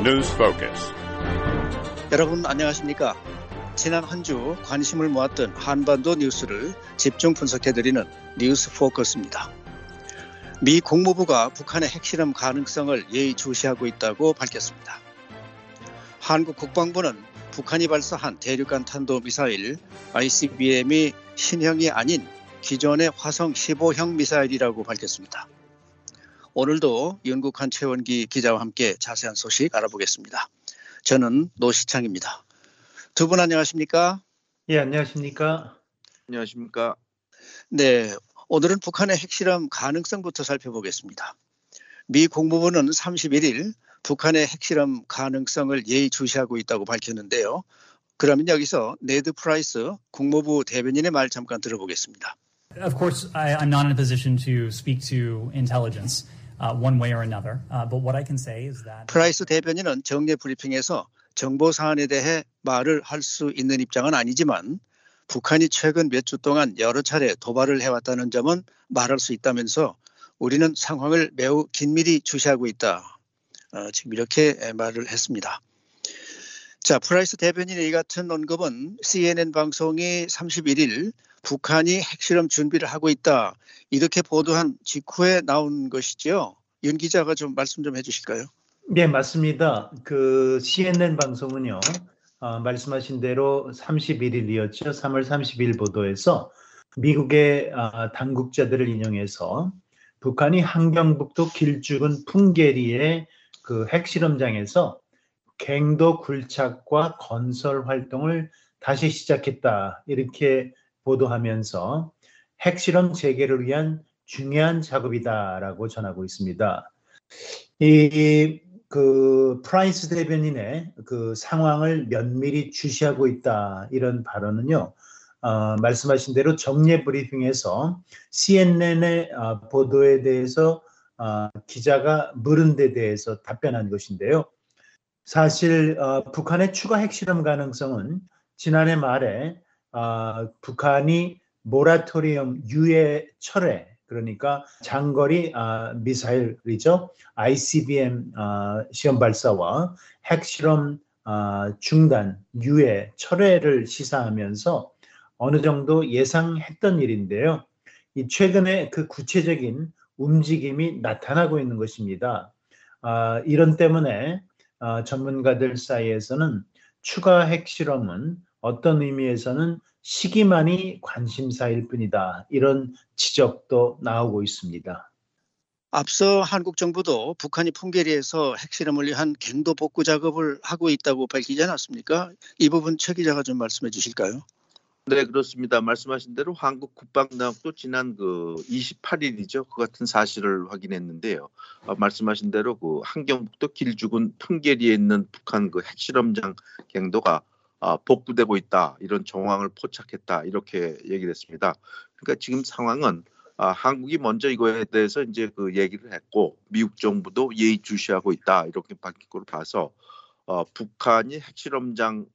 News Focus. 여러분 안녕하십니까? 지난 한 주 관심을 모았던 한반도 뉴스를 집중 분석해드리는 뉴스 포커스입니다. 미 국무부가 북한의 핵실험 가능성을 예의주시하고 있다고 밝혔습니다. 한국 국방부는 북한이 발사한 대륙간 탄도 미사일 ICBM이 신형이 아닌 기존의 화성 15형 미사일이라고 밝혔습니다. 오늘도 윤국한 최원기 기자와 함께 자세한 소식 알아보겠습니다. 저는 노시창입니다. 두 분 안녕하십니까? 예, 안녕하십니까? 안녕하십니까? 네, 오늘은 북한의 핵실험 가능성부터 살펴보겠습니다. 미 국무부는 31일 북한의 핵실험 가능성을 예의주시하고 있다고 밝혔는데요. 그러면 여기서 네드 프라이스 국무부 대변인의 말 잠깐 들어보겠습니다. Of course, I, I'm not in a position to speak to intelligence uh. Uh, 프라이스 대변인은 정례 브리핑에서 정보 사안에 대해 말을 할 수 있는 입장은 아니지만 북한이 최근 몇 주 동안 여러 차례 도발을 해왔다는 점은 말할 수 있다면서 우리는 상황을 매우 긴밀히 주시하고 있다. 어, 지금 이렇게 말을 했습니다. 자, 프라이스 대변인의 이 같은 언급은 CNN 방송이 31일 북한이 핵실험 준비를 하고 있다. 이렇게 보도한 직후에 나온 것이죠. 윤 기자가 좀 말씀 좀 해주실까요? 네, 맞습니다. 그 CNN 방송은요, 어, 말씀하신 대로 31일이었죠. 3월 30일 보도에서 미국의 어, 당국자들을 인용해서 북한이 한경북도 길쭉은 풍계리의 그 핵실험장에서 갱도 굴착과 건설 활동을 다시 시작했다. 이렇게 보도하면서 핵실험 재개를 위한 중요한 작업이다라고 전하고 있습니다. 이 그 프라이스 대변인의 그 상황을 면밀히 주시하고 있다 이런 발언은요. 어, 말씀하신 대로 정례 브리핑에서 CNN의 어, 보도에 대해서 어, 기자가 물은 데 대해서 답변한 것인데요. 사실 어, 북한의 추가 핵실험 가능성은 지난해 말에 어, 북한이 모라토리엄 유예 철회 그러니까 장거리 어, 미사일이죠 ICBM 어, 시험 발사와 핵실험 어, 중단 유예 철회를 시사하면서 어느 정도 예상했던 일인데요. 이 최근에 그 구체적인 움직임이 나타나고 있는 것입니다. 아, 이런 때문에 아, 전문가들 사이에서는 추가 핵실험은 어떤 의미에서는 시기만이 관심사일 뿐이다. 이런 지적도 나오고 있습니다. 앞서 한국 정부도 북한이 풍계리에서 핵실험을 위한 갱도 복구 작업을 하고 있다고 밝히지 않았습니까? 이 부분 최 기자가 좀 말씀해 주실까요? 네, 그렇습니다. 말씀하신 대로 한국 국방당도 지난 그 28일이죠. 그 같은 사실을 확인했는데요. 어, 말씀하신 대로 그 한경북도 길죽은 풍계리에 있는 북한 그 핵실험장 갱도가 아, 복구되고 있다 이런 정황을 포착했다 이렇게 얘기를 했습니다. 그러니까 지금 상황은 아, 한국이 먼저 이거에 대해서 이제 그 얘기를 했고 미국 정부도 예의주시하고 있다 이렇게 밝힌 걸 봐서 어, 북한이 핵실험장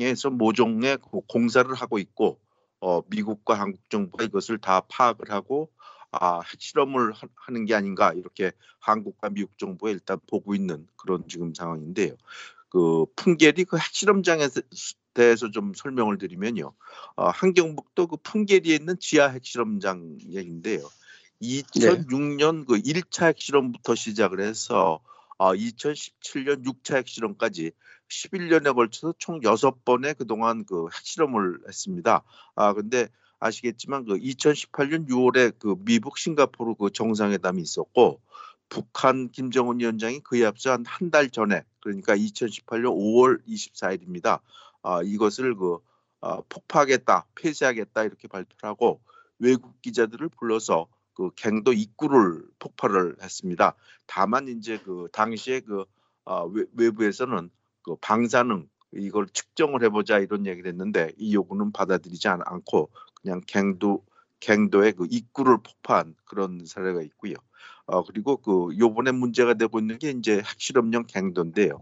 에서 모종의 그 공사를 하고 있고 어, 미국과 한국 정부가 이것을 다 파악을 하고 아, 핵실험을 하는 게 아닌가 이렇게 한국과 미국 정부가 일단 보고 있는 그런 지금 상황인데요. 그 풍계리 그 핵실험장에 대해서 좀 설명을 드리면요. 어, 한경북도 그 풍계리에 있는 지하 핵실험장 얘기인데요. 2006년 그 1차 핵실험부터 시작을 해서 어, 2017년 6차 핵실험까지 11년에 걸쳐서 총 6번의 그동안 그 핵실험을 했습니다. 아, 근데 아시겠지만 그 2018년 6월에 그 미국 싱가포르 그 정상회담이 있었고 북한 김정은 위원장이 그에 앞서 한 한 달 전에 그러니까 2018년 5월 24일입니다. 아, 이것을 그 아, 폭파하겠다, 폐쇄하겠다 이렇게 발표를 하고 외국 기자들을 불러서 그 갱도 입구를 폭발을 했습니다. 다만 이제 그 당시에 그 아, 외 부에서는 그 방사능 이걸 측정을 해보자 이런 얘기를 했는데 이 요구는 받아들이지 않, 고 그냥 갱도 갱도의 그 입구를 폭파한 그런 사례가 있고요. 어, 그리고 그 요번에 문제가 되고 있는 게 이제 핵실험용 갱도인데요.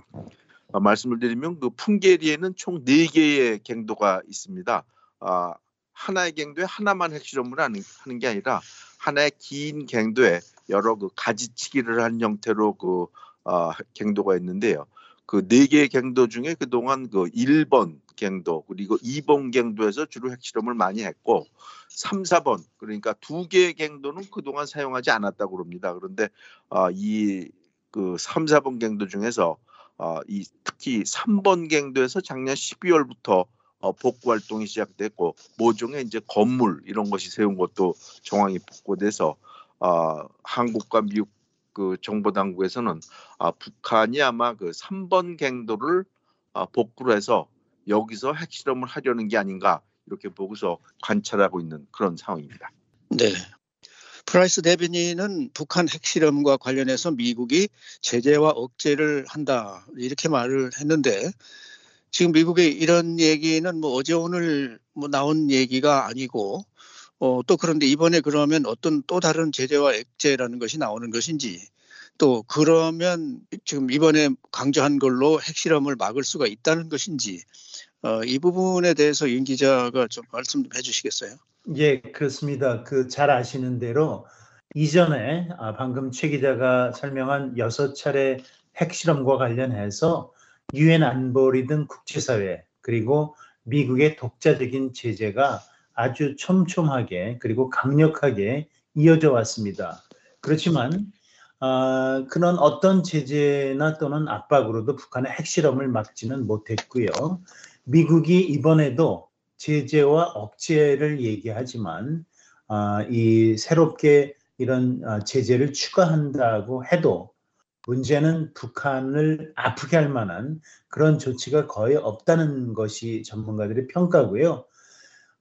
어, 말씀을 드리면 그 풍계리에는 총 4개의 갱도가 있습니다. 어, 하나의 갱도에 하나만 핵실험을 하는, 하는 게 아니라 하나의 긴 갱도에 여러 그 가지치기를 한 형태로 그 아, 갱도가 있는데요. 그 네 개의 갱도 중에 그동안 그 1번 갱도 그리고 2번 갱도에서 주로 핵실험을 많이 했고 3, 4번 그러니까 두 개의 갱도는 그동안 사용하지 않았다고 그럽니다. 그런데 아, 이그 3, 4번 갱도 중에서 아, 이 특히 3번 갱도에서 작년 12월부터 어, 복구 활동이 시작됐고 모종의 이제 건물 이런 것이 세운 것도 정황이 복구돼서 아, 한국과 미국 그 정보 당국에서는 아, 북한이 아마 그 3번 갱도를 아, 복구를 해서 여기서 핵실험을 하려는 게 아닌가 이렇게 보고서 관찰하고 있는 그런 상황입니다. 네. 프라이스 대변인은 북한 핵실험과 관련해서 미국이 제재와 억제를 한다 이렇게 말을 했는데 지금 미국의 이런 얘기는 뭐 어제 오늘 뭐 나온 얘기가 아니고 어, 또 그런데 이번에 그러면 어떤 또 다른 제재와 억제라는 것이 나오는 것인지 또 그러면 지금 이번에 강조한 걸로 핵실험을 막을 수가 있다는 것인지 어, 이 부분에 대해서 윤 기자가 좀 말씀 좀 해주시겠어요? 예, 그렇습니다. 그 잘 아시는 대로 이전에 아, 방금 최 기자가 설명한 여섯 차례 핵실험과 관련해서 유엔 안보리 등 국제사회 그리고 미국의 독자적인 제재가 아주 촘촘하게 그리고 강력하게 이어져 왔습니다. 그렇지만 어, 그런 어떤 제재나 또는 압박으로도 북한의 핵실험을 막지는 못했고요. 미국이 이번에도 제재와 억제를 얘기하지만 어, 이 새롭게 이런 어, 제재를 추가한다고 해도 문제는 북한을 아프게 할 만한 그런 조치가 거의 없다는 것이 전문가들의 평가고요.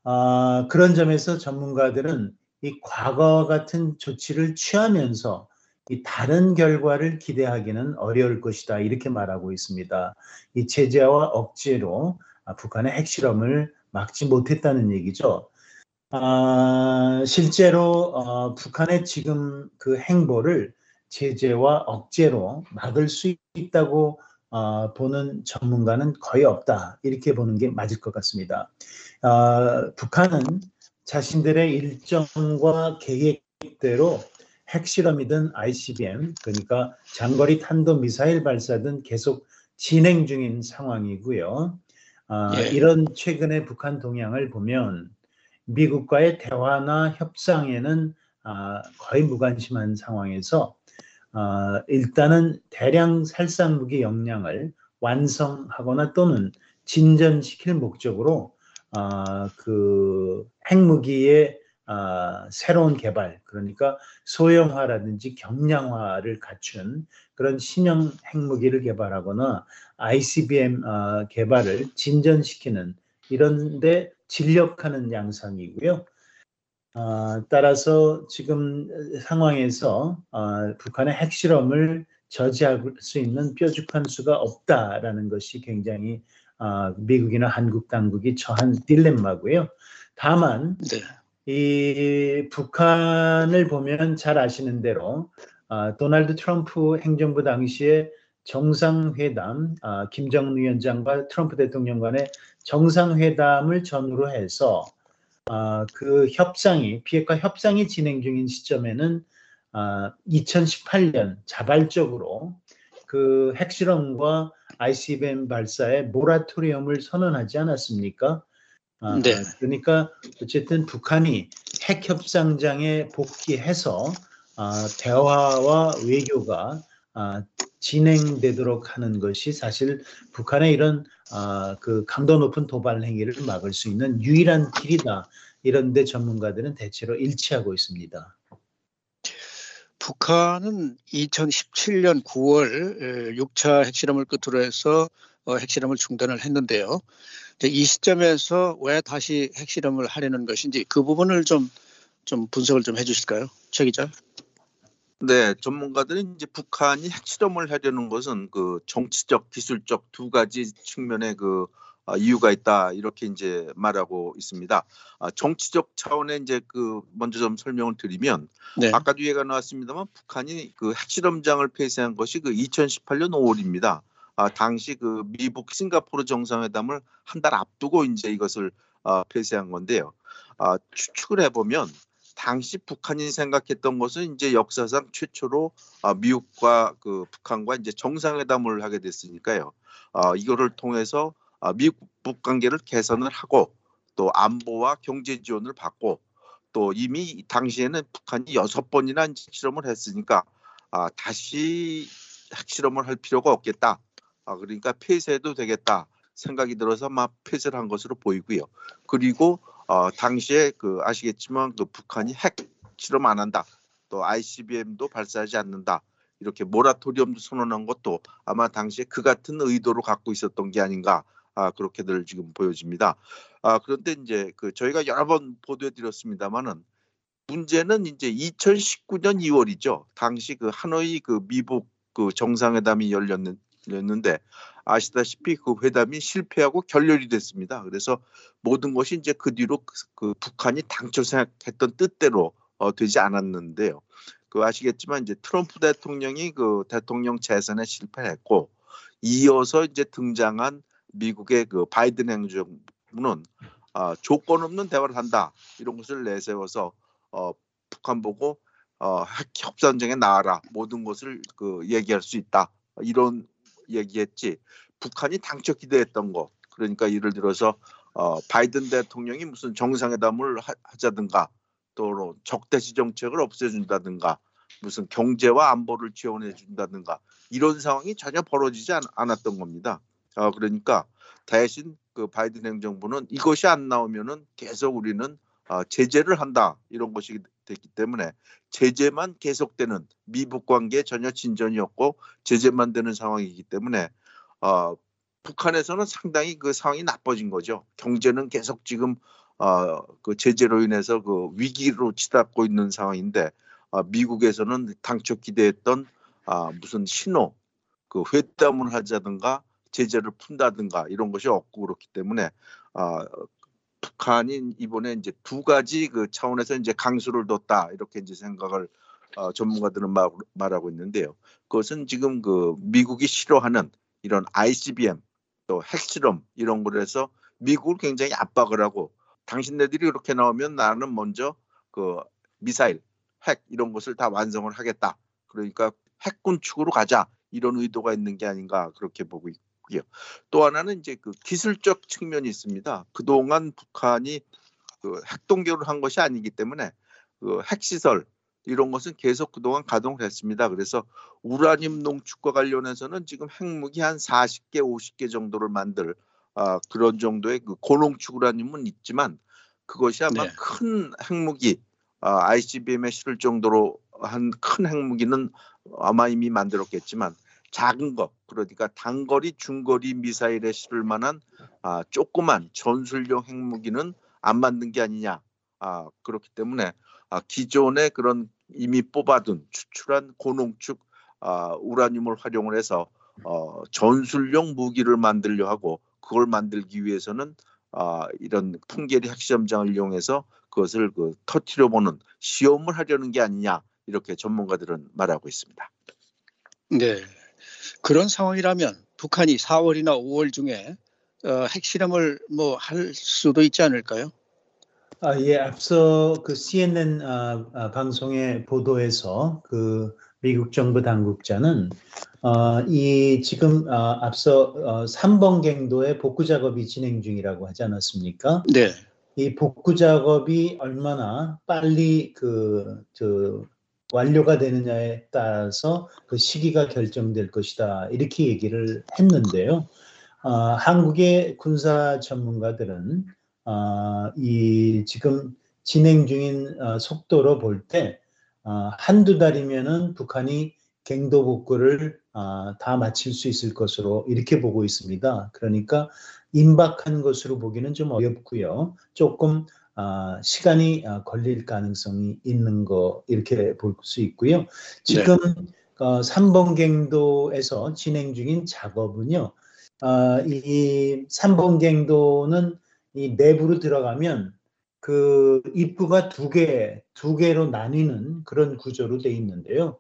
어, 그런 점에서 전문가들은 이 과거 같은 조치를 취하면서 이 다른 결과를 기대하기는 어려울 것이다 이렇게 말하고 있습니다. 이 제재와 억제로 아, 북한의 핵실험을 막지 못했다는 얘기죠. 아, 실제로 어, 북한의 지금 그 행보를 제재와 억제로 막을 수 있다고 어, 보는 전문가는 거의 없다 이렇게 보는 게 맞을 것 같습니다. 어, 북한은 자신들의 일정과 계획대로 핵실험이든 ICBM 그러니까 장거리 탄도 미사일 발사든 계속 진행 중인 상황이고요. 어, 예. 이런 최근의 북한 동향을 보면 미국과의 대화나 협상에는 아, 거의 무관심한 상황에서 어, 일단은 대량 살상 무기 역량을 완성하거나 또는 진전시킬 목적으로 어, 그 핵무기의 어, 새로운 개발 그러니까 소형화라든지 경량화를 갖춘 그런 신형 핵무기를 개발하거나 ICBM 어, 개발을 진전시키는 이런데 진력하는 양상이고요. 어, 따라서 지금 상황에서 어, 북한의 핵실험을 저지할 수 있는 뾰족한 수가 없다라는 것이 굉장히 어, 미국이나 한국 당국이 처한 딜레마고요. 다만 네. 이 북한을 보면 잘 아시는 대로 아, 도널드 트럼프 행정부 당시에 정상회담, 아, 김정은 위원장과 트럼프 대통령 간의 정상회담을 전후로 해서 아, 그 협상이 비핵화 협상이 진행 중인 시점에는 아, 2018년 자발적으로 그 핵실험과 ICBM 발사에 모라토리엄을 선언하지 않았습니까? 아, 네. 그러니까 어쨌든 북한이 핵 협상장에 복귀해서 아, 대화와 외교가 아, 진행되도록 하는 것이 사실 북한의 이런 아, 그 강도 높은 도발 행위를 막을 수 있는 유일한 길이다. 이런데 전문가들은 대체로 일치하고 있습니다. 북한은 2017년 9월 6차 핵실험을 끝으로 해서 어, 핵실험을 중단을 했는데요. 이 시점에서 왜 다시 핵실험을 하려는 것인지 그 부분을 좀, 좀 분석을 좀 해주실까요? 최 기자. 네, 전문가들은 이제 북한이 핵실험을 하려는 것은 그 정치적, 기술적 두 가지 측면의 그 아, 이유가 있다 이렇게 이제 말하고 있습니다. 아, 정치적 차원의 이제 그 먼저 좀 설명을 드리면 네. 아까도 얘기가 나왔습니다만 북한이 그 핵실험장을 폐쇄한 것이 그 2018년 5월입니다. 아, 당시 그 미국 싱가포르 정상회담을 한 달 앞두고 이제 이것을 아, 폐쇄한 건데요. 아, 추측을 해보면 당시 북한이 생각했던 것은 이제 역사상 최초로 아, 미국과 그 북한과 이제 정상회담을 하게 됐으니까요. 아, 이거를 통해서 아, 미국 북 관계를 개선을 하고 또 안보와 경제 지원을 받고 또 이미 당시에는 북한이 여섯 번이나 실험을 했으니까 아, 다시 핵실험을 할 필요가 없겠다. 아, 그러니까 폐쇄해도 되겠다 생각이 들어서 막 폐쇄를 한 것으로 보이고요. 그리고 어, 당시에 그 아시겠지만 그 북한이 핵 실험 안 한다. 또 ICBM도 발사하지 않는다. 이렇게 모라토리엄도 선언한 것도 아마 당시에 그 같은 의도로 갖고 있었던 게 아닌가 아, 그렇게들 지금 보여집니다. 아, 그런데 이제 그 저희가 여러 번 보도해 드렸습니다만은 문제는 이제 2019년 2월이죠. 당시 그 하노이 그 미국 그 정상회담이 열렸는, 열렸는데 아시다시피 그 회담이 실패하고 결렬이 됐습니다. 그래서 모든 것이 이제 그 뒤로 그, 그 북한이 당초 생각했던 뜻대로 어, 되지 않았는데요. 그 아시겠지만 이제 트럼프 대통령이 그 대통령 재선에 실패했고 이어서 이제 등장한 미국의 그 바이든 행정부는 아, 조건 없는 대화를 한다. 이런 것을 내세워서 어, 북한 보고 어, 핵 협상장에 나와라. 모든 것을 그 얘기할 수 있다. 이런 얘기했지. 북한이 당초 기대했던 거. 그러니까 예를 들어서 어, 바이든 대통령이 무슨 정상회담을 하, 하자든가 또 적대시 정책을 없애준다든가 무슨 경제와 안보를 지원해 준다든가 이런 상황이 전혀 벌어지지 않, 않았던 겁니다. 어, 그러니까 대신 그 바이든 행정부는 이것이 안 나오면은 계속 우리는 어, 제재를 한다 이런 것이 됐기 때문에 제재만 계속되는 미북 관계에 전혀 진전이 없고 제재만 되는 상황이기 때문에 어, 북한에서는 상당히 그 상황이 나빠진 거죠. 경제는 계속 지금 어, 그 제재로 인해서 그 위기로 치닫고 있는 상황인데 어, 미국에서는 당초 기대했던 아, 무슨 신호, 그 회담을 하자든가 제재를 푼다든가 이런 것이 없고 그렇기 때문에 아, 북한이 이번에 이제 두 가지 그 차원에서 이제 강수를 뒀다 이렇게 이제 생각을 어, 전문가들은 말, 말하고 있는데요. 그것은 지금 그 미국이 싫어하는 이런 ICBM 또 핵실험 이런 걸 해서 미국을 굉장히 압박을 하고 당신네들이 그렇게 나오면 나는 먼저 그 미사일, 핵 이런 것을 다 완성을 하겠다. 그러니까 핵 군 축으로 가자 이런 의도가 있는 게 아닌가 그렇게 보고 있고 요. 또 하나는 이제 그 기술적 측면이 있습니다. 그동안 북한이 그 핵동결을 한 것이 아니기 때문에 그 핵시설 이런 것은 계속 그동안 가동을 했습니다. 그래서 우라늄 농축과 관련해서는 지금 핵무기 한 40개, 50개 정도를 만들 아, 그런 정도의 그 고농축 우라늄은 있지만 그것이 아마 네. 큰 핵무기 아, ICBM에 실을 정도로 한 큰 핵무기는 아마 이미 만들었겠지만 작은 것 그러니까 단거리 중거리 미사일에 실을 만한 아, 조그만 전술용 핵무기는 안 만든 게 아니냐 아, 그렇기 때문에 아, 기존의 그런 이미 뽑아둔 추출한 고농축 아, 우라늄을 활용을 해서 어, 전술용 무기를 만들려 하고 그걸 만들기 위해서는 아, 이런 풍계리 핵시험장을 이용해서 그것을 그 터트려 보는 시험을 하려는 게 아니냐 이렇게 전문가들은 말하고 있습니다. 네. 그런 상황이라면 북한이 4월이나 5월 중에 어, 핵실험을 뭐 할 수도 있지 않을까요? 아, 예, 앞서 그 CNN 아, 아, 방송의 보도에서 그 미국 정부 당국자는 어, 이 지금 아, 앞서 어, 3번 갱도의 복구 작업이 진행 중이라고 하지 않았습니까? 네. 이 복구 작업이 얼마나 빨리 그, 저, 완료가 되느냐에 따라서 그 시기가 결정될 것이다. 이렇게 얘기를 했는데요. 아, 한국의 군사 전문가들은 아, 이 지금 진행 중인 아, 속도로 볼때 아, 한두 달이면은 북한이 갱도 복구를 아, 다 마칠 수 있을 것으로 이렇게 보고 있습니다. 그러니까 임박한 것으로 보기는 좀 어렵고요. 조금 아, 시간이 아, 걸릴 가능성이 있는 거 이렇게 볼 수 있고요. 지금 어, 3번 갱도에서 진행 중인 작업은요. 아, 이, 이 3번 갱도는 이 내부로 들어가면 그 입구가 두 개, 두 개로 나뉘는 그런 구조로 돼 있는데요.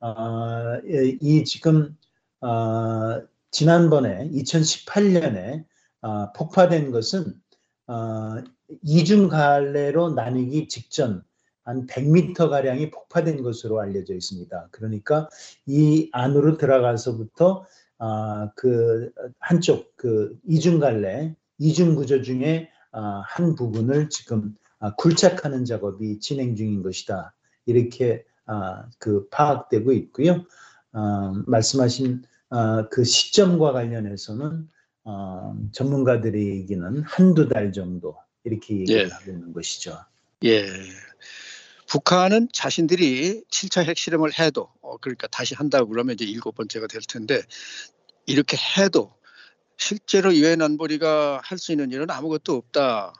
아, 이, 이 지금 아, 지난번에 2018년에 아, 폭파된 것은 아, 이중 갈래로 나뉘기 직전 한 100m 가량이 폭파된 것으로 알려져 있습니다. 그러니까 이 안으로 들어가서부터 아, 그 한쪽 그 이중 갈래 이중 구조 중에 아, 한 부분을 지금 아, 굴착하는 작업이 진행 중인 것이다. 이렇게 아, 그 파악되고 있고요. 아, 말씀하신 아, 그 시점과 관련해서는 어, 전문가들이 얘기는 한두 달 정도 이렇게 얘기를 예. 것이죠. 예. 북한은 자신들이 7차 핵실험을 해도 어, 그러니까 다시 한다고 그러면 이제 일곱 번째가 될 텐데 이렇게 해도 실제로 유엔 안보리가 할 수 있는 일은 아무것도 없다.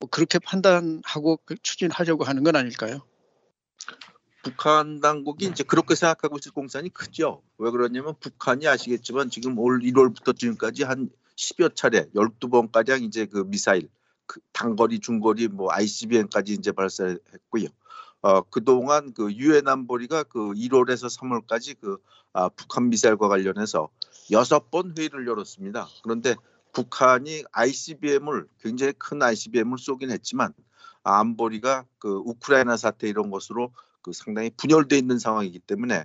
뭐 그렇게 판단하고 그 추진하려고 하는 건 아닐까요? 북한 당국이 이제 그렇게 생각하고 있을 공산이 크죠. 왜 그러냐면 북한이 아시겠지만 지금 올 1월부터 지금까지 한 10여 차례, 12번가량 이제 그 미사일, 그 단거리, 중거리, 뭐 ICBM까지 이제 발사했고요. 어, 그동안 그 유엔 안보리가 그 1월에서 3월까지 그 아, 북한 미사일과 관련해서 여섯 번 회의를 열었습니다. 그런데 북한이 ICBM을 굉장히 큰 ICBM을 쏘긴 했지만 아, 안보리가 그 우크라이나 사태 이런 것으로 그 상당히 분열돼 있는 상황이기 때문에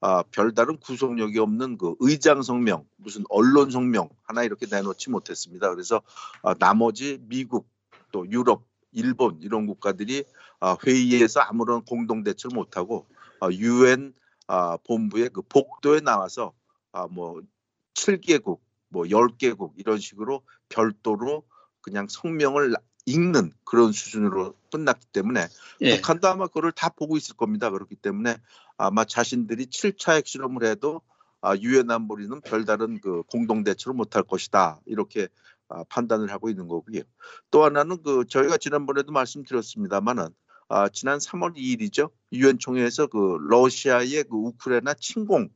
아, 별다른 구속력이 없는 그 의장 성명, 무슨 언론 성명 하나 이렇게 내놓지 못했습니다. 그래서 아, 나머지 미국 또 유럽, 일본 이런 국가들이 아, 회의에서 아무런 공동 대처를 못하고 유엔 아, 본부의 그 복도에 나와서 아, 뭐 7개국, 뭐 10개국 이런 식으로 별도로 그냥 성명을 읽는 그런 수준으로 끝났기 때문에 예. 북한도 아마 그걸 다 보고 있을 겁니다. 그렇기 때문에 아마 자신들이 7차 핵실험을 해도 아, 유엔 안보리는 별다른 그 공동 대처를 못할 것이다 이렇게 아, 판단을 하고 있는 거고요. 또 하나는 그 저희가 지난번에도 말씀드렸습니다만은 아, 지난 3월 2일이죠 유엔 총회에서 그 러시아의 그 우크라이나 침공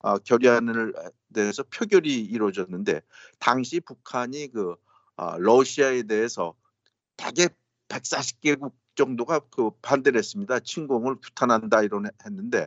아, 결의안을 대해서 표결이 이루어졌는데 당시 북한이 그 아, 러시아에 대해서 대개 140개국 정도가 그 반대를 했습니다. 침공을 규탄한다 이런 해- 했는데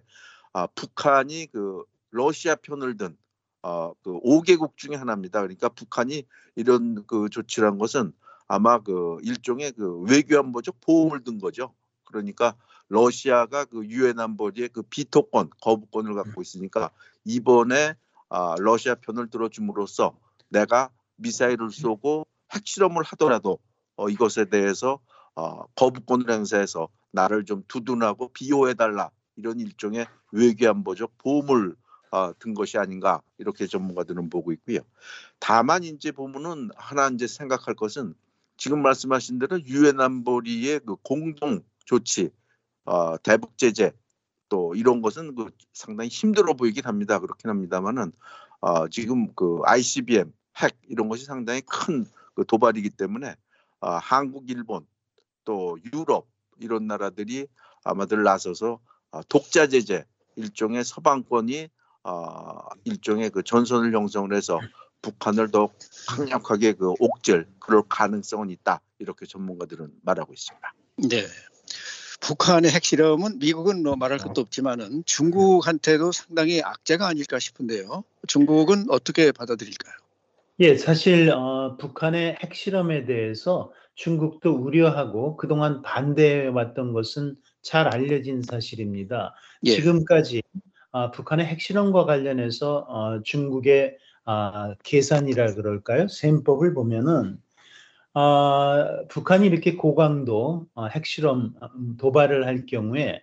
아, 북한이 그 러시아 편을 든 어, 그 5개국 중에 하나입니다. 그러니까 북한이 이런 그 조치를 한 것은 아마 그 일종의 그 외교안보적 보험을 든 거죠. 그러니까 러시아가 그 유엔 안보리의 그 비토권 거부권을 갖고 있으니까 이번에 아, 러시아 편을 들어줌으로써 내가 미사일을 쏘고 핵실험을 하더라도 어, 이것에 대해서 어, 거부권을 행사해서 나를 좀 두둔하고 비호해달라 이런 일종의 외교안보적 보험을 어, 든 것이 아닌가 이렇게 전문가들은 보고 있고요. 다만 이제 보면은 하나 이제 생각할 것은 지금 말씀하신 대로 유엔 안보리의 그 공동 조치, 어, 대북 제재 또 이런 것은 그 상당히 힘들어 보이긴 합니다. 그렇긴 합니다만은 어, 지금 그 ICBM 핵 이런 것이 상당히 큰 그 도발이기 때문에 어, 한국, 일본 또 유럽 이런 나라들이 아마들 나서서 어, 독자 제재 일종의 서방권이 어, 일종의 그 전선을 형성을 해서 북한을 더 강력하게 그 옥죄 그럴 가능성은 있다 이렇게 전문가들은 말하고 있습니다. 네. 북한의 핵실험은 미국은 뭐 말할 것도 없지만은 중국한테도 상당히 악재가 아닐까 싶은데요. 중국은 어떻게 받아들일까요? 예, 사실 어, 북한의 핵실험에 대해서 중국도 우려하고 그동안 반대해 왔던 것은 잘 알려진 사실입니다. 예. 지금까지 아, 북한의 핵실험과 관련해서 어, 중국의 아, 계산이라 그럴까요? 셈법을 보면은 아, 북한이 이렇게 고강도 어, 핵실험 음, 도발을 할 경우에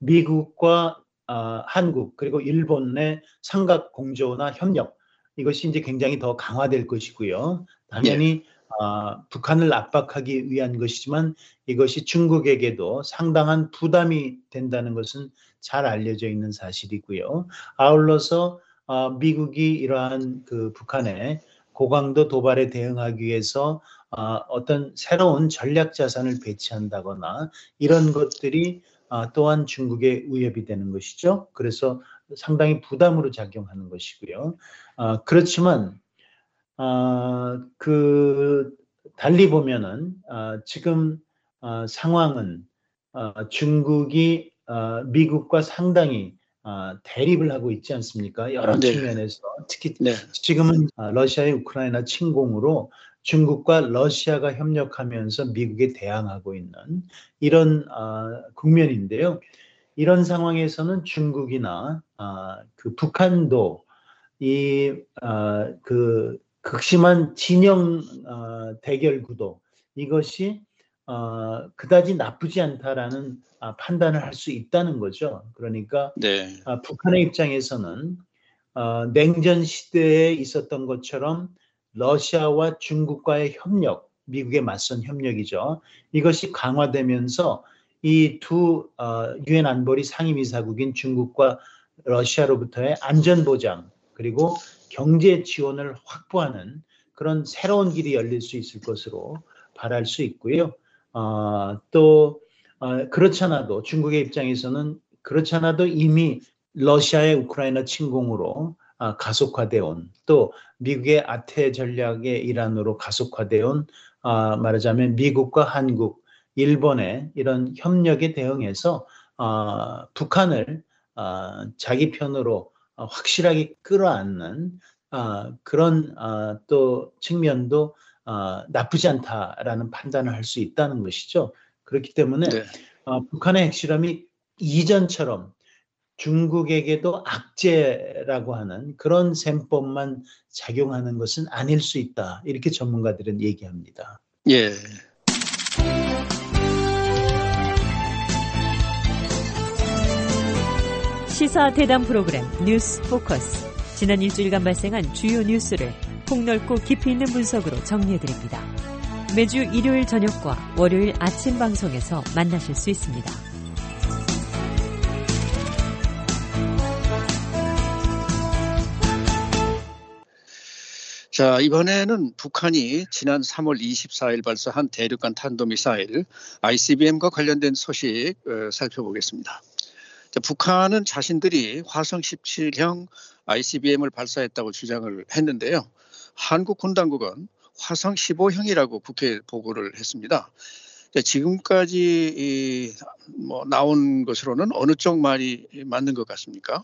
미국과 아, 한국 그리고 일본의 삼각 공조나 협력 이것이 이제 굉장히 더 강화될 것이고요. 당연히 아, 북한을 압박하기 위한 것이지만 이것이 중국에게도 상당한 부담이 된다는 것은 잘 알려져 있는 사실이고요. 아울러서 아, 미국이 이러한 그 북한의 고강도 도발에 대응하기 위해서 아, 어떤 새로운 전략 자산을 배치한다거나 이런 것들이 아, 또한 중국의 위협이 되는 것이죠. 그래서 상당히 부담으로 작용하는 것이고요. 아, 그렇지만 아, 그 달리 보면은 아, 지금 아, 상황은 아, 중국이 아, 미국과 상당히 아, 대립을 하고 있지 않습니까? 여러 네. 측면에서 특히 네. 지금은 아, 러시아의 우크라이나 침공으로 중국과 러시아가 협력하면서 미국에 대항하고 있는 이런 아, 국면인데요. 이런 상황에서는 중국이나 아, 그 북한도 이그 극심한 진영 어, 대결 구도 이것이 어, 그다지 나쁘지 않다라는 아, 판단을 할 수 있다는 거죠. 그러니까 네. 아, 북한의 입장에서는 어, 냉전 시대에 있었던 것처럼 러시아와 중국과의 협력, 미국에 맞선 협력이죠. 이것이 강화되면서 이두 어, 유엔 안보리 상임이사국인 중국과 러시아로부터의 안전 보장 그리고 경제 지원을 확보하는 그런 새로운 길이 열릴 수 있을 것으로 바랄 수 있고요. 어, 또 어, 그렇잖아도 중국의 입장에서는 그렇잖아도 이미 러시아의 우크라이나 침공으로 아, 가속화되어 온 또 미국의 아태 전략의 일환으로 가속화되어 온 아, 말하자면 미국과 한국, 일본의 이런 협력에 대응해서 아, 북한을 아, 자기 편으로 어, 확실하게 끌어안는 아, 그런 아, 또 측면도 아, 나쁘지 않다라는 판단을 할 수 있다는 것이죠. 그렇기 때문에 네. 어, 북한의 핵실험이 이전처럼 중국에게도 악재라고 하는 그런 셈법만 작용하는 것은 아닐 수 있다. 이렇게 전문가들은 얘기합니다. 예. 시사 대담 프로그램 뉴스 포커스. 지난 일주일간 발생한 주요 뉴스를 폭넓고 깊이 있는 분석으로 정리해드립니다. 매주 일요일 저녁과 월요일 아침 방송에서 만나실 수 있습니다. 자, 이번에는 북한이 지난 3월 24일 발사한 대륙간 탄도미사일 ICBM과 관련된 소식 어, 살펴보겠습니다. 자, 북한은 자신들이 화성 17형 ICBM을 발사했다고 주장을 했는데요. 한국 군 당국은 화성 15형이라고 국회에 보고를 했습니다. 자, 지금까지 이, 뭐 나온 것으로는 어느 쪽 말이 맞는 것 같습니까?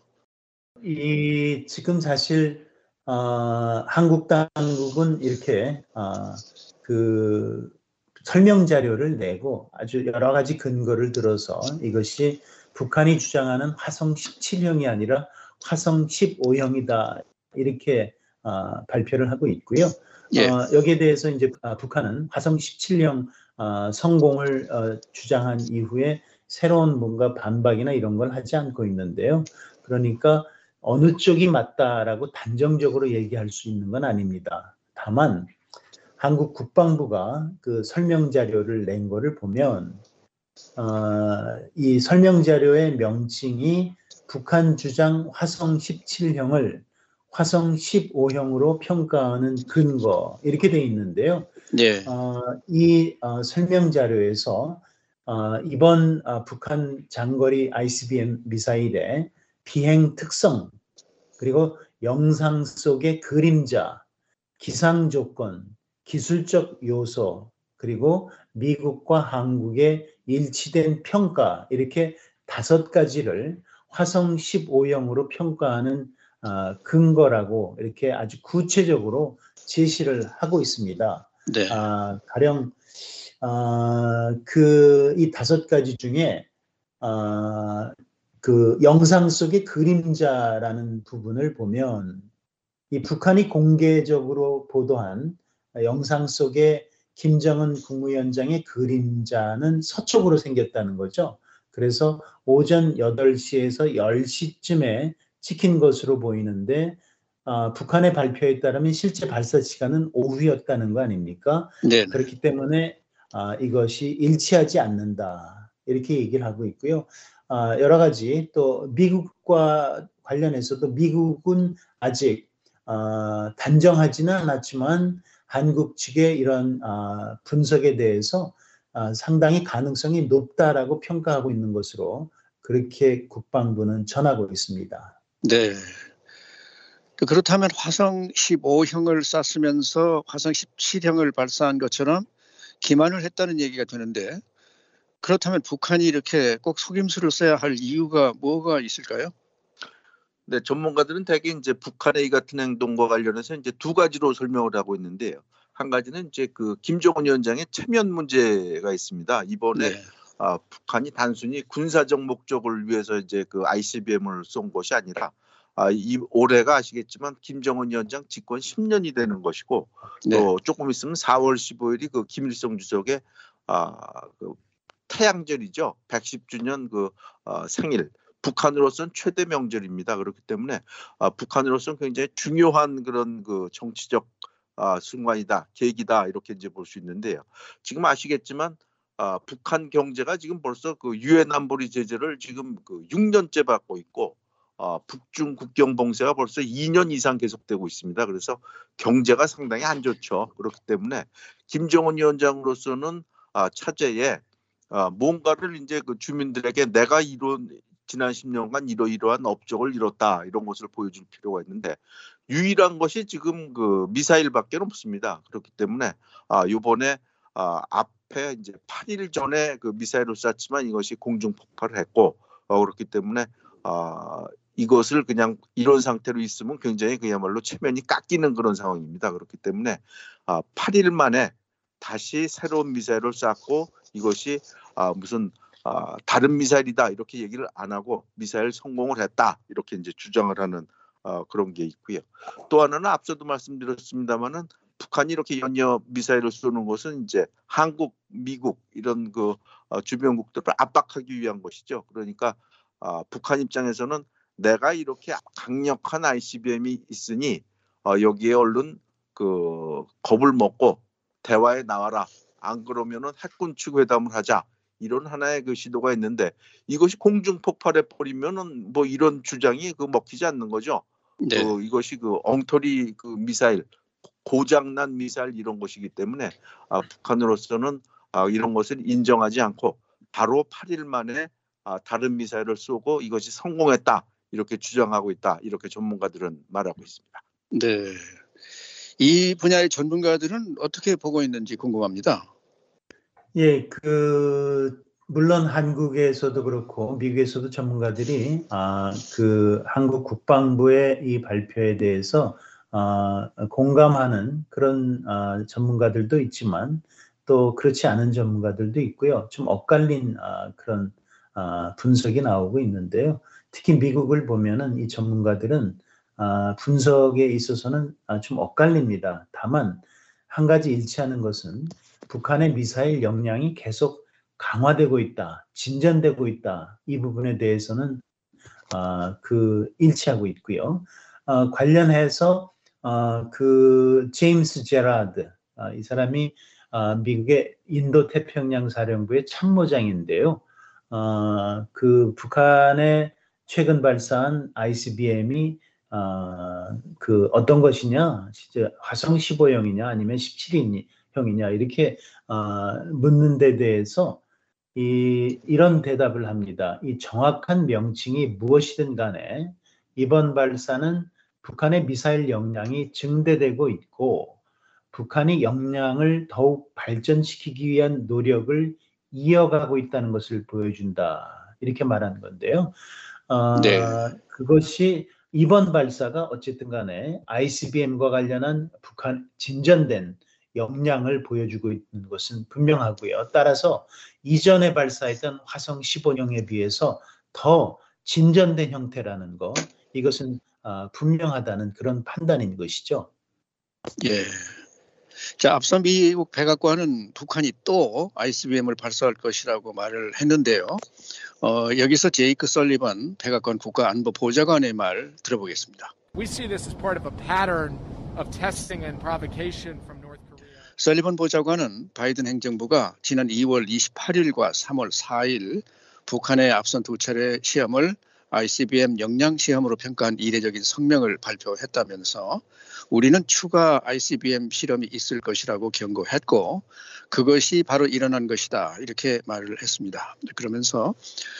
이 지금 사실 어, 한국 당국은 이렇게 어, 그 설명 자료를 내고 아주 여러 가지 근거를 들어서 이것이 북한이 주장하는 화성 17형이 아니라 화성 15형이다 이렇게 어, 발표를 하고 있고요. 예. 어, 여기에 대해서 이제 아, 북한은 화성 17형 어, 성공을 어, 주장한 이후에 새로운 뭔가 반박이나 이런 걸 하지 않고 있는데요. 그러니까 어느 쪽이 맞다라고 단정적으로 얘기할 수 있는 건 아닙니다. 다만 한국 국방부가 그 설명 자료를 낸 거를 보면 어, 이 설명 자료의 명칭이 북한 주장 화성 17형을 화성 15형으로 평가하는 근거 이렇게 돼 있는데요. 예. 어, 이 어, 설명 자료에서 어, 이번 어, 북한 장거리 ICBM 미사일의 비행 특성 그리고 영상 속의 그림자, 기상 조건, 기술적 요소 그리고 미국과 한국의 일치된 평가 이렇게 다섯 가지를 화성 15형으로 평가하는 어, 근거라고 이렇게 아주 구체적으로 제시를 하고 있습니다. 네. 아, 가령 그이 다섯 가지 중에 아, 그 영상 속의 그림자라는 부분을 보면 이 북한이 공개적으로 보도한 영상 속의 김정은 국무위원장의 그림자는 서쪽으로 생겼다는 거죠. 그래서 오전 8시에서 10시쯤에 찍힌 것으로 보이는데 아, 북한의 발표에 따르면 실제 발사 시간은 오후였다는 거 아닙니까? 네. 그렇기 때문에 아, 이것이 일치하지 않는다 이렇게 얘기를 하고 있고요. 아, 여러 가지 또 미국과 관련해서도 미국은 아직 아, 단정하지는 않았지만 한국 측의 이런 아, 분석에 대해서 아, 상당히 가능성이 높다라고 평가하고 있는 것으로 그렇게 국방부는 전하고 있습니다. 네. 그 그렇다면 화성 15형을 쐈으면서 화성 17형을 발사한 것처럼 기만을 했다는 얘기가 되는데 그렇다면 북한이 이렇게 꼭 속임수를 써야 할 이유가 뭐가 있을까요? 네, 전문가들은 대개 이제 북한의 이 같은 행동과 관련해서 이제 두 가지로 설명을 하고 있는데요. 한 가지는 이제 그 김정은 위원장의 체면 문제가 있습니다. 이번에 네. 아, 북한이 단순히 군사적 목적을 위해서 이제 그 ICBM을 쏜 것이 아니라 아, 이 올해가 아시겠지만 김정은 위원장 집권 10년이 되는 것이고 네. 또 조금 있으면 4월 15일이 그 김일성 주석의 아, 그 태양절이죠. 110주년 그 어, 생일. 북한으로서는 최대 명절입니다. 그렇기 때문에 아, 북한으로서는 굉장히 중요한 그런 그 정치적 아, 순간이다, 계기다 이렇게 이제 볼 수 있는데요. 지금 아시겠지만 아, 북한 경제가 지금 벌써 그 유엔 안보리 제재를 지금 그 6년째 받고 있고 아, 북중 국경 봉쇄가 벌써 2년 이상 계속되고 있습니다. 그래서 경제가 상당히 안 좋죠. 그렇기 때문에 김정은 위원장으로서는 아, 차제에 아, 뭔가를 이제 그 주민들에게 내가 이룬 지난 10년간 이러이러한 업적을 이뤘다 이런 것을 보여줄 필요가 있는데 유일한 것이 지금 그 미사일밖에 없습니다. 그렇기 때문에 아 이번에 아 앞에 이제 8일 전에 그 미사일을 쐈지만 이것이 공중 폭발을 했고 어, 그렇기 때문에 아 이것을 그냥 이런 상태로 있으면 굉장히 그야말로 체면이 깎이는 그런 상황입니다. 그렇기 때문에 아 8일 만에 다시 새로운 미사일을 쐈고 이것이 아 무슨 아, 다른 미사일이다 이렇게 얘기를 안 하고 미사일 성공을 했다 이렇게 이제 주장을 하는 어, 그런 게 있고요. 또 하나는 앞서도 말씀드렸습니다만은 북한이 이렇게 연이어 미사일을 쏘는 것은 이제 한국, 미국 이런 그 어, 주변국들을 압박하기 위한 것이죠. 그러니까 아, 북한 입장에서는 내가 이렇게 강력한 ICBM이 있으니 어, 여기에 얼른 그 겁을 먹고 대화에 나와라. 안 그러면은 핵군 축 회담을 하자. 이런 하나의 그 시도가 있는데 이것이 공중 폭발해 버리면은 뭐 이런 주장이 그 먹히지 않는 거죠. 네. 그 이것이 그 엉터리 그 미사일 고장난 미사일 이런 것이기 때문에 아, 북한으로서는 아, 이런 것을 인정하지 않고 바로 8일 만에 아, 다른 미사일을 쏘고 이것이 성공했다 이렇게 주장하고 있다 이렇게 전문가들은 말하고 있습니다. 네. 이 분야의 전문가들은 어떻게 보고 있는지 궁금합니다. 예, 그 물론 한국에서도 그렇고 미국에서도 전문가들이 아, 그 한국 국방부의 이 발표에 대해서 아, 공감하는 그런 아, 전문가들도 있지만 또 그렇지 않은 전문가들도 있고요. 좀 엇갈린 아, 그런 아, 분석이 나오고 있는데요. 특히 미국을 보면은 이 전문가들은 아, 분석에 있어서는 아, 좀 엇갈립니다. 다만 한 가지 일치하는 것은 북한의 미사일 역량이 계속 강화되고 있다, 진전되고 있다. 이 부분에 대해서는 아, 그 일치하고 있고요. 아, 관련해서 아, 그 제임스 제라드 아, 이 사람이 아, 미국의 인도 태평양 사령부의 참모장인데요. 아, 그 북한의 최근 발사한 ICBM이 아, 그 어떤 것이냐, 화성 15형이냐 아니면 17 형이냐 이렇게 아, 묻는 데 대해서 이, 이런 대답을 합니다. 이 정확한 명칭이 무엇이든 간에 이번 발사는 북한의 미사일 역량이 증대되고 있고 북한이 역량을 더욱 발전시키기 위한 노력을 이어가고 있다는 것을 보여준다. 이렇게 말하는 건데요. 어, 네. 그것이 이번 발사가 어쨌든 간에 ICBM과 관련한 북한 진전된 역량을 보여주고 있는 것은 분명하고요. 따라서 이전에 발사했던 화성 15형에 비해서 더 진전된 형태라는 것, 이것은 아, 분명하다는 그런 판단인 것이죠. 예. 자, 앞서 미국 백악관은 북한이 또 ICBM을 발사할 것이라고 말을 했는데요. 어, 여기서 제이크 설리반 백악관 국가안보보좌관의 말 들어보겠습니다. We see this as part of a pattern of testing and provocation from 설리번 보좌관은 바이든 행정부가 지난 2월 28일과 3월 4일 북한의 앞선 두 차례 시험을 ICBM 역량 시험으로 평가한 이례적인 성명을 발표했다면서 우리는 추가 ICBM 실험이 있을 것이라고 경고했고 그것이 바로 일어난 것이다 이렇게 말을 했습니다. 그러면서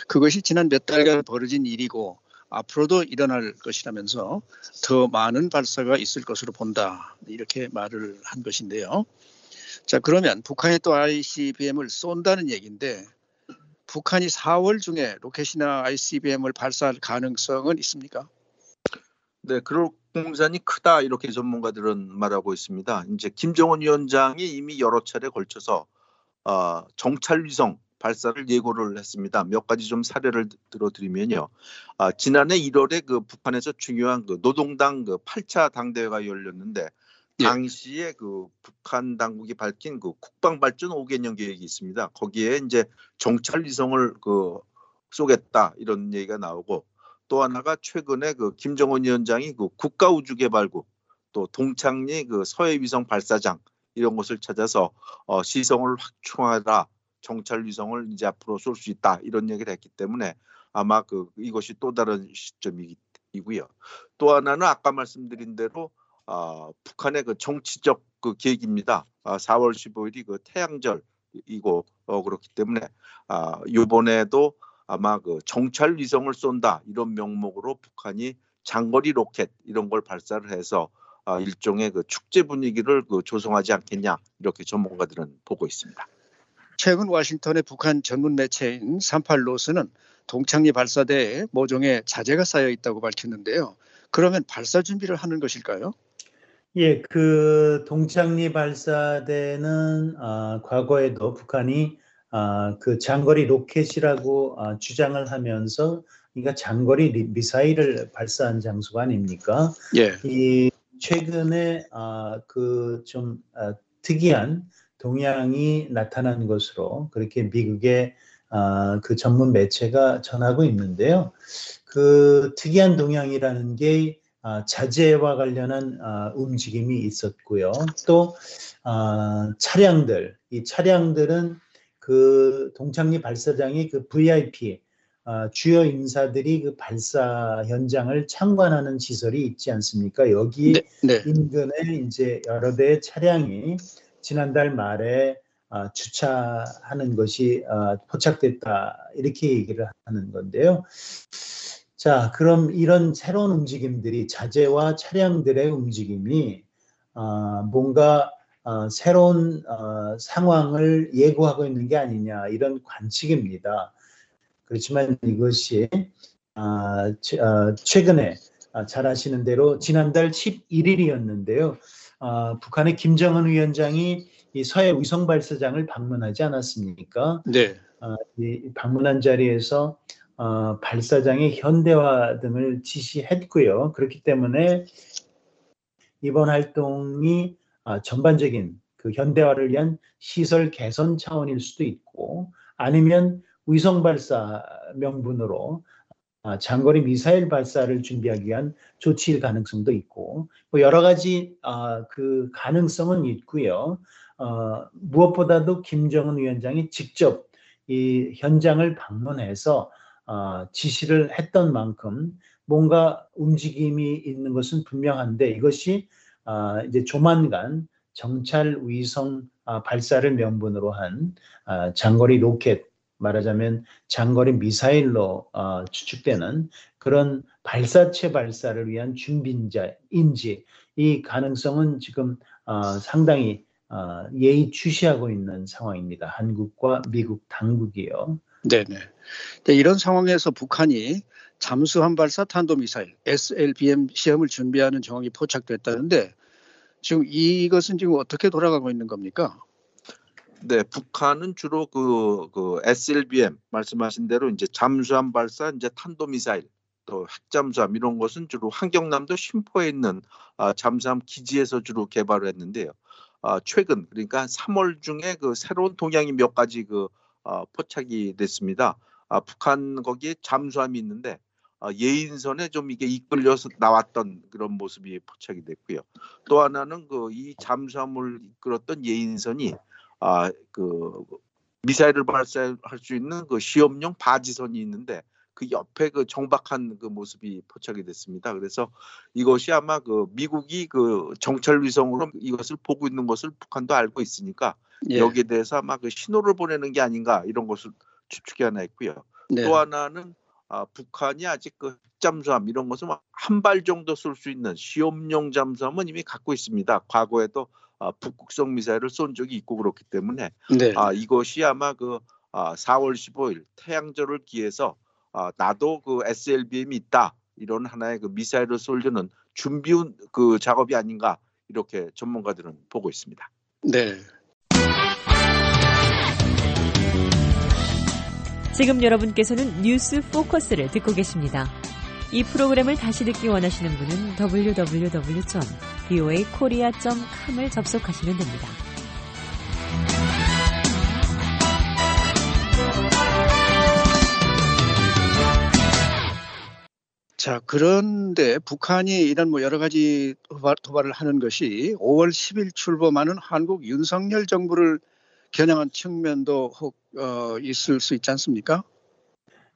그것이 지난 몇 달간 벌어진 일이고 앞으로도 일어날 것이라면서 더 많은 발사가 있을 것으로 본다 이렇게 말을 한 것인데요. 자 그러면 북한이 또 ICBM을 쏜다는 얘기인데 북한이 4월 중에 로켓이나 ICBM을 발사할 가능성은 있습니까? 네, 그럴 공산이 크다 이렇게 전문가들은 말하고 있습니다. 이제 김정은 위원장이 이미 여러 차례 걸쳐서 어, 정찰 위성 발사를 예고를 했습니다. 몇 가지 좀 사례를 들어드리면요. 아, 지난해 1월에 그 북한에서 중요한 그 노동당 그 8차 당대회가 열렸는데 예. 당시에 그 북한 당국이 밝힌 그 국방 발전 5개년 계획이 있습니다. 거기에 이제 정찰 위성을 그 쏘겠다 이런 얘기가 나오고 또 하나가 최근에 그 김정은 위원장이 그 국가우주개발국 또 동창리 그 서해위성 발사장 이런 곳을 찾아서 어, 시성을 확충하라 정찰 위성을 이제 앞으로 쏠 수 있다 이런 얘기를 했기 때문에 아마 그 이것이 또 다른 시점이고요. 또 하나는 아까 말씀드린 대로 어, 북한의 그 정치적 그 계획입니다. 아, 4월 15일이 그 태양절이고 어, 그렇기 때문에 아, 이번에도 아마 그 정찰 위성을 쏜다 이런 명목으로 북한이 장거리 로켓 이런 걸 발사를 해서 아, 일종의 그 축제 분위기를 그 조성하지 않겠냐 이렇게 전문가들은 보고 있습니다. 최근 워싱턴의 북한 전문 매체인 38노스는 동창리 발사대에 모종의 자재가 쌓여 있다고 밝혔는데요. 그러면 발사 준비를 하는 것일까요? 예, 그 동창리 발사대는 아, 과거에도 북한이 아, 그 장거리 로켓이라고 아, 주장을 하면서 그러니까 장거리 미사일을 발사한 장소가 아닙니까? 예. 이 최근에 아, 그좀 아, 특이한 동향이 나타난 것으로 그렇게 미국의 아, 그 전문 매체가 전하고 있는데요. 그 특이한 동향이라는 게 아, 자재와 관련한 아, 움직임이 있었고요. 또 아, 차량들, 이 차량들은 그 동창리 발사장이 그 VIP 아, 주요 인사들이 그 발사 현장을 참관하는 시설이 있지 않습니까? 여기 네, 네. 인근에 이제 여러 대의 차량이 지난달 말에 어, 주차하는 것이 어, 포착됐다 이렇게 얘기를 하는 건데요. 자, 그럼 이런 새로운 움직임들이 자재와 차량들의 움직임이 어, 뭔가 어, 새로운 어, 상황을 예고하고 있는 게 아니냐 이런 관측입니다. 그렇지만 이것이 어, 최근에 잘 아시는 대로 지난달 11일이었는데요. 어, 북한의 김정은 위원장이 이 서해 위성 발사장을 방문하지 않았습니까? 네. 어, 이 방문한 자리에서 어, 발사장의 현대화 등을 지시했고요. 그렇기 때문에 이번 활동이 어, 전반적인 그 현대화를 위한 시설 개선 차원일 수도 있고 아니면 위성 발사 명분으로 아, 장거리 미사일 발사를 준비하기 위한 조치일 가능성도 있고 뭐 여러 가지 아, 그 가능성은 있고요. 어, 무엇보다도 김정은 위원장이 직접 이 현장을 방문해서 어, 지시를 했던 만큼 뭔가 움직임이 있는 것은 분명한데 이것이 어, 이제 조만간 정찰 위성 발사를 명분으로 한 장거리 로켓 말하자면 장거리 미사일로 어, 추측되는 그런 발사체 발사를 위한 준비인지 이 가능성은 지금 어, 상당히 어, 예의주시하고 있는 상황입니다. 한국과 미국 당국이요. 네네. 네, 이런 상황에서 북한이 잠수함 발사 탄도미사일 SLBM 시험을 준비하는 정황이 포착됐다는데 지금 이것은 지금 어떻게 돌아가고 있는 겁니까? 네, 북한은 주로 그, 그 SLBM 말씀하신 대로 이제 잠수함 발사, 이제 탄도 미사일, 또 핵잠수함 이런 것은 주로 환경남도 심포에 있는 아, 잠수함 기지에서 주로 개발을 했는데요. 아, 최근 그러니까 3월 중에 그 새로운 동향이 몇 가지 그 아, 포착이 됐습니다. 아, 북한 거기에 잠수함이 있는데 아, 예인선에 좀 이게 이끌려서 나왔던 그런 모습이 포착이 됐고요. 또 하나는 그 이 잠수함을 이끌었던 예인선이 아, 그 미사일을 발사할 수 있는 그 시험용 바지선이 있는데 그 옆에 그 정박한 그 모습이 포착이 됐습니다. 그래서 이것이 아마 그 미국이 그 정찰 위성으로 이것을 보고 있는 것을 북한도 알고 있으니까 예. 여기에 대해서 아마 그 신호를 보내는 게 아닌가 이런 것을 추측이 하나 있고요. 네. 또 하나는 아, 북한이 아직 그 잠수함 이런 것을 한발 정도 쏠 수 있는 시험용 잠수함은 이미 갖고 있습니다. 과거에도 아, 북극성 미사일을 쏜 적이 있고 그렇기 때문에 네. 아, 이것이 아마 그 아, 4월 15일 태양절을 기해서 아, 나도 그 SLBM이 있다 이런 하나의 그 미사일을 쏠려는 준비운 그 작업이 아닌가 이렇게 전문가들은 보고 있습니다. 네. 지금 여러분께서는 뉴스 포커스를 듣고 계십니다. 이 프로그램을 다시 듣기 원하시는 분은 www.voakorea.com을 접속하시면 됩니다. 자, 그런데 북한이 이런 뭐 여러 가지 도발, 도발을 하는 것이 5월 10일 출범하는 한국 윤석열 정부를 겨냥한 측면도 혹 어, 있을 수 있지 않습니까?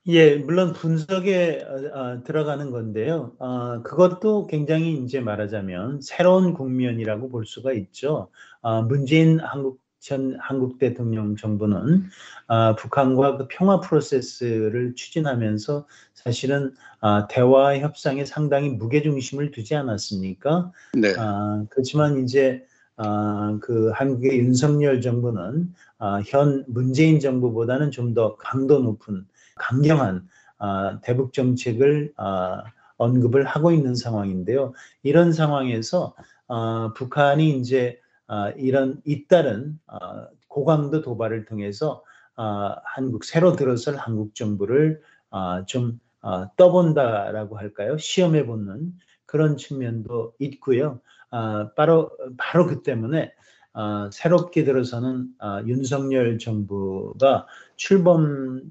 예, 물론 분석에 어, 어, 들어가는 건데요. 어, 그것도 굉장히 이제 말하자면 새로운 국면이라고 볼 수가 있죠. 어, 문재인 한국 전 한국 대통령 정부는 어, 북한과 그 평화 프로세스를 추진하면서 사실은 어, 대화 협상에 상당히 무게 중심을 두지 않았습니까? 네. 아, 그렇지만 이제 아, 그 한국의 윤석열 정부는 아, 현 문재인 정부보다는 좀 더 강도 높은 강경한 아, 대북 정책을 아, 언급을 하고 있는 상황인데요. 이런 상황에서 아, 북한이 이제 아, 이런 잇따른 아, 고강도 도발을 통해서 아, 한국 새로 들어설 한국 정부를 아, 좀 아, 떠본다라고 할까요? 시험해 보는 그런 측면도 있고요. 아, 바로 바로 그 때문에 아, 새롭게 들어서는 아, 윤석열 정부가 출범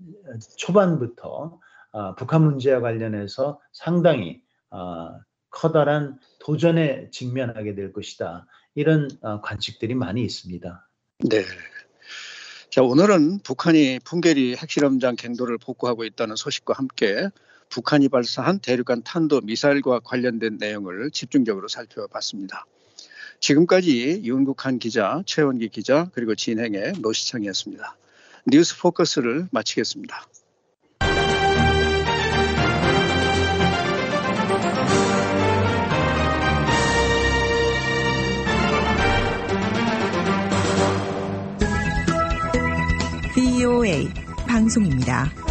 초반부터 아, 북한 문제와 관련해서 상당히 아, 커다란 도전에 직면하게 될 것이다. 이런 아, 관측들이 많이 있습니다. 네. 자, 오늘은 북한이 풍계리 핵실험장 갱도를 복구하고 있다는 소식과 함께 북한이 발사한 대륙간 탄도 미사일과 관련된 내용을 집중적으로 살펴봤습니다. 지금까지 윤국한 기자, 최원기 기자, 그리고 진행의 노시창이었습니다. 뉴스 포커스를 마치겠습니다. VOA 방송입니다.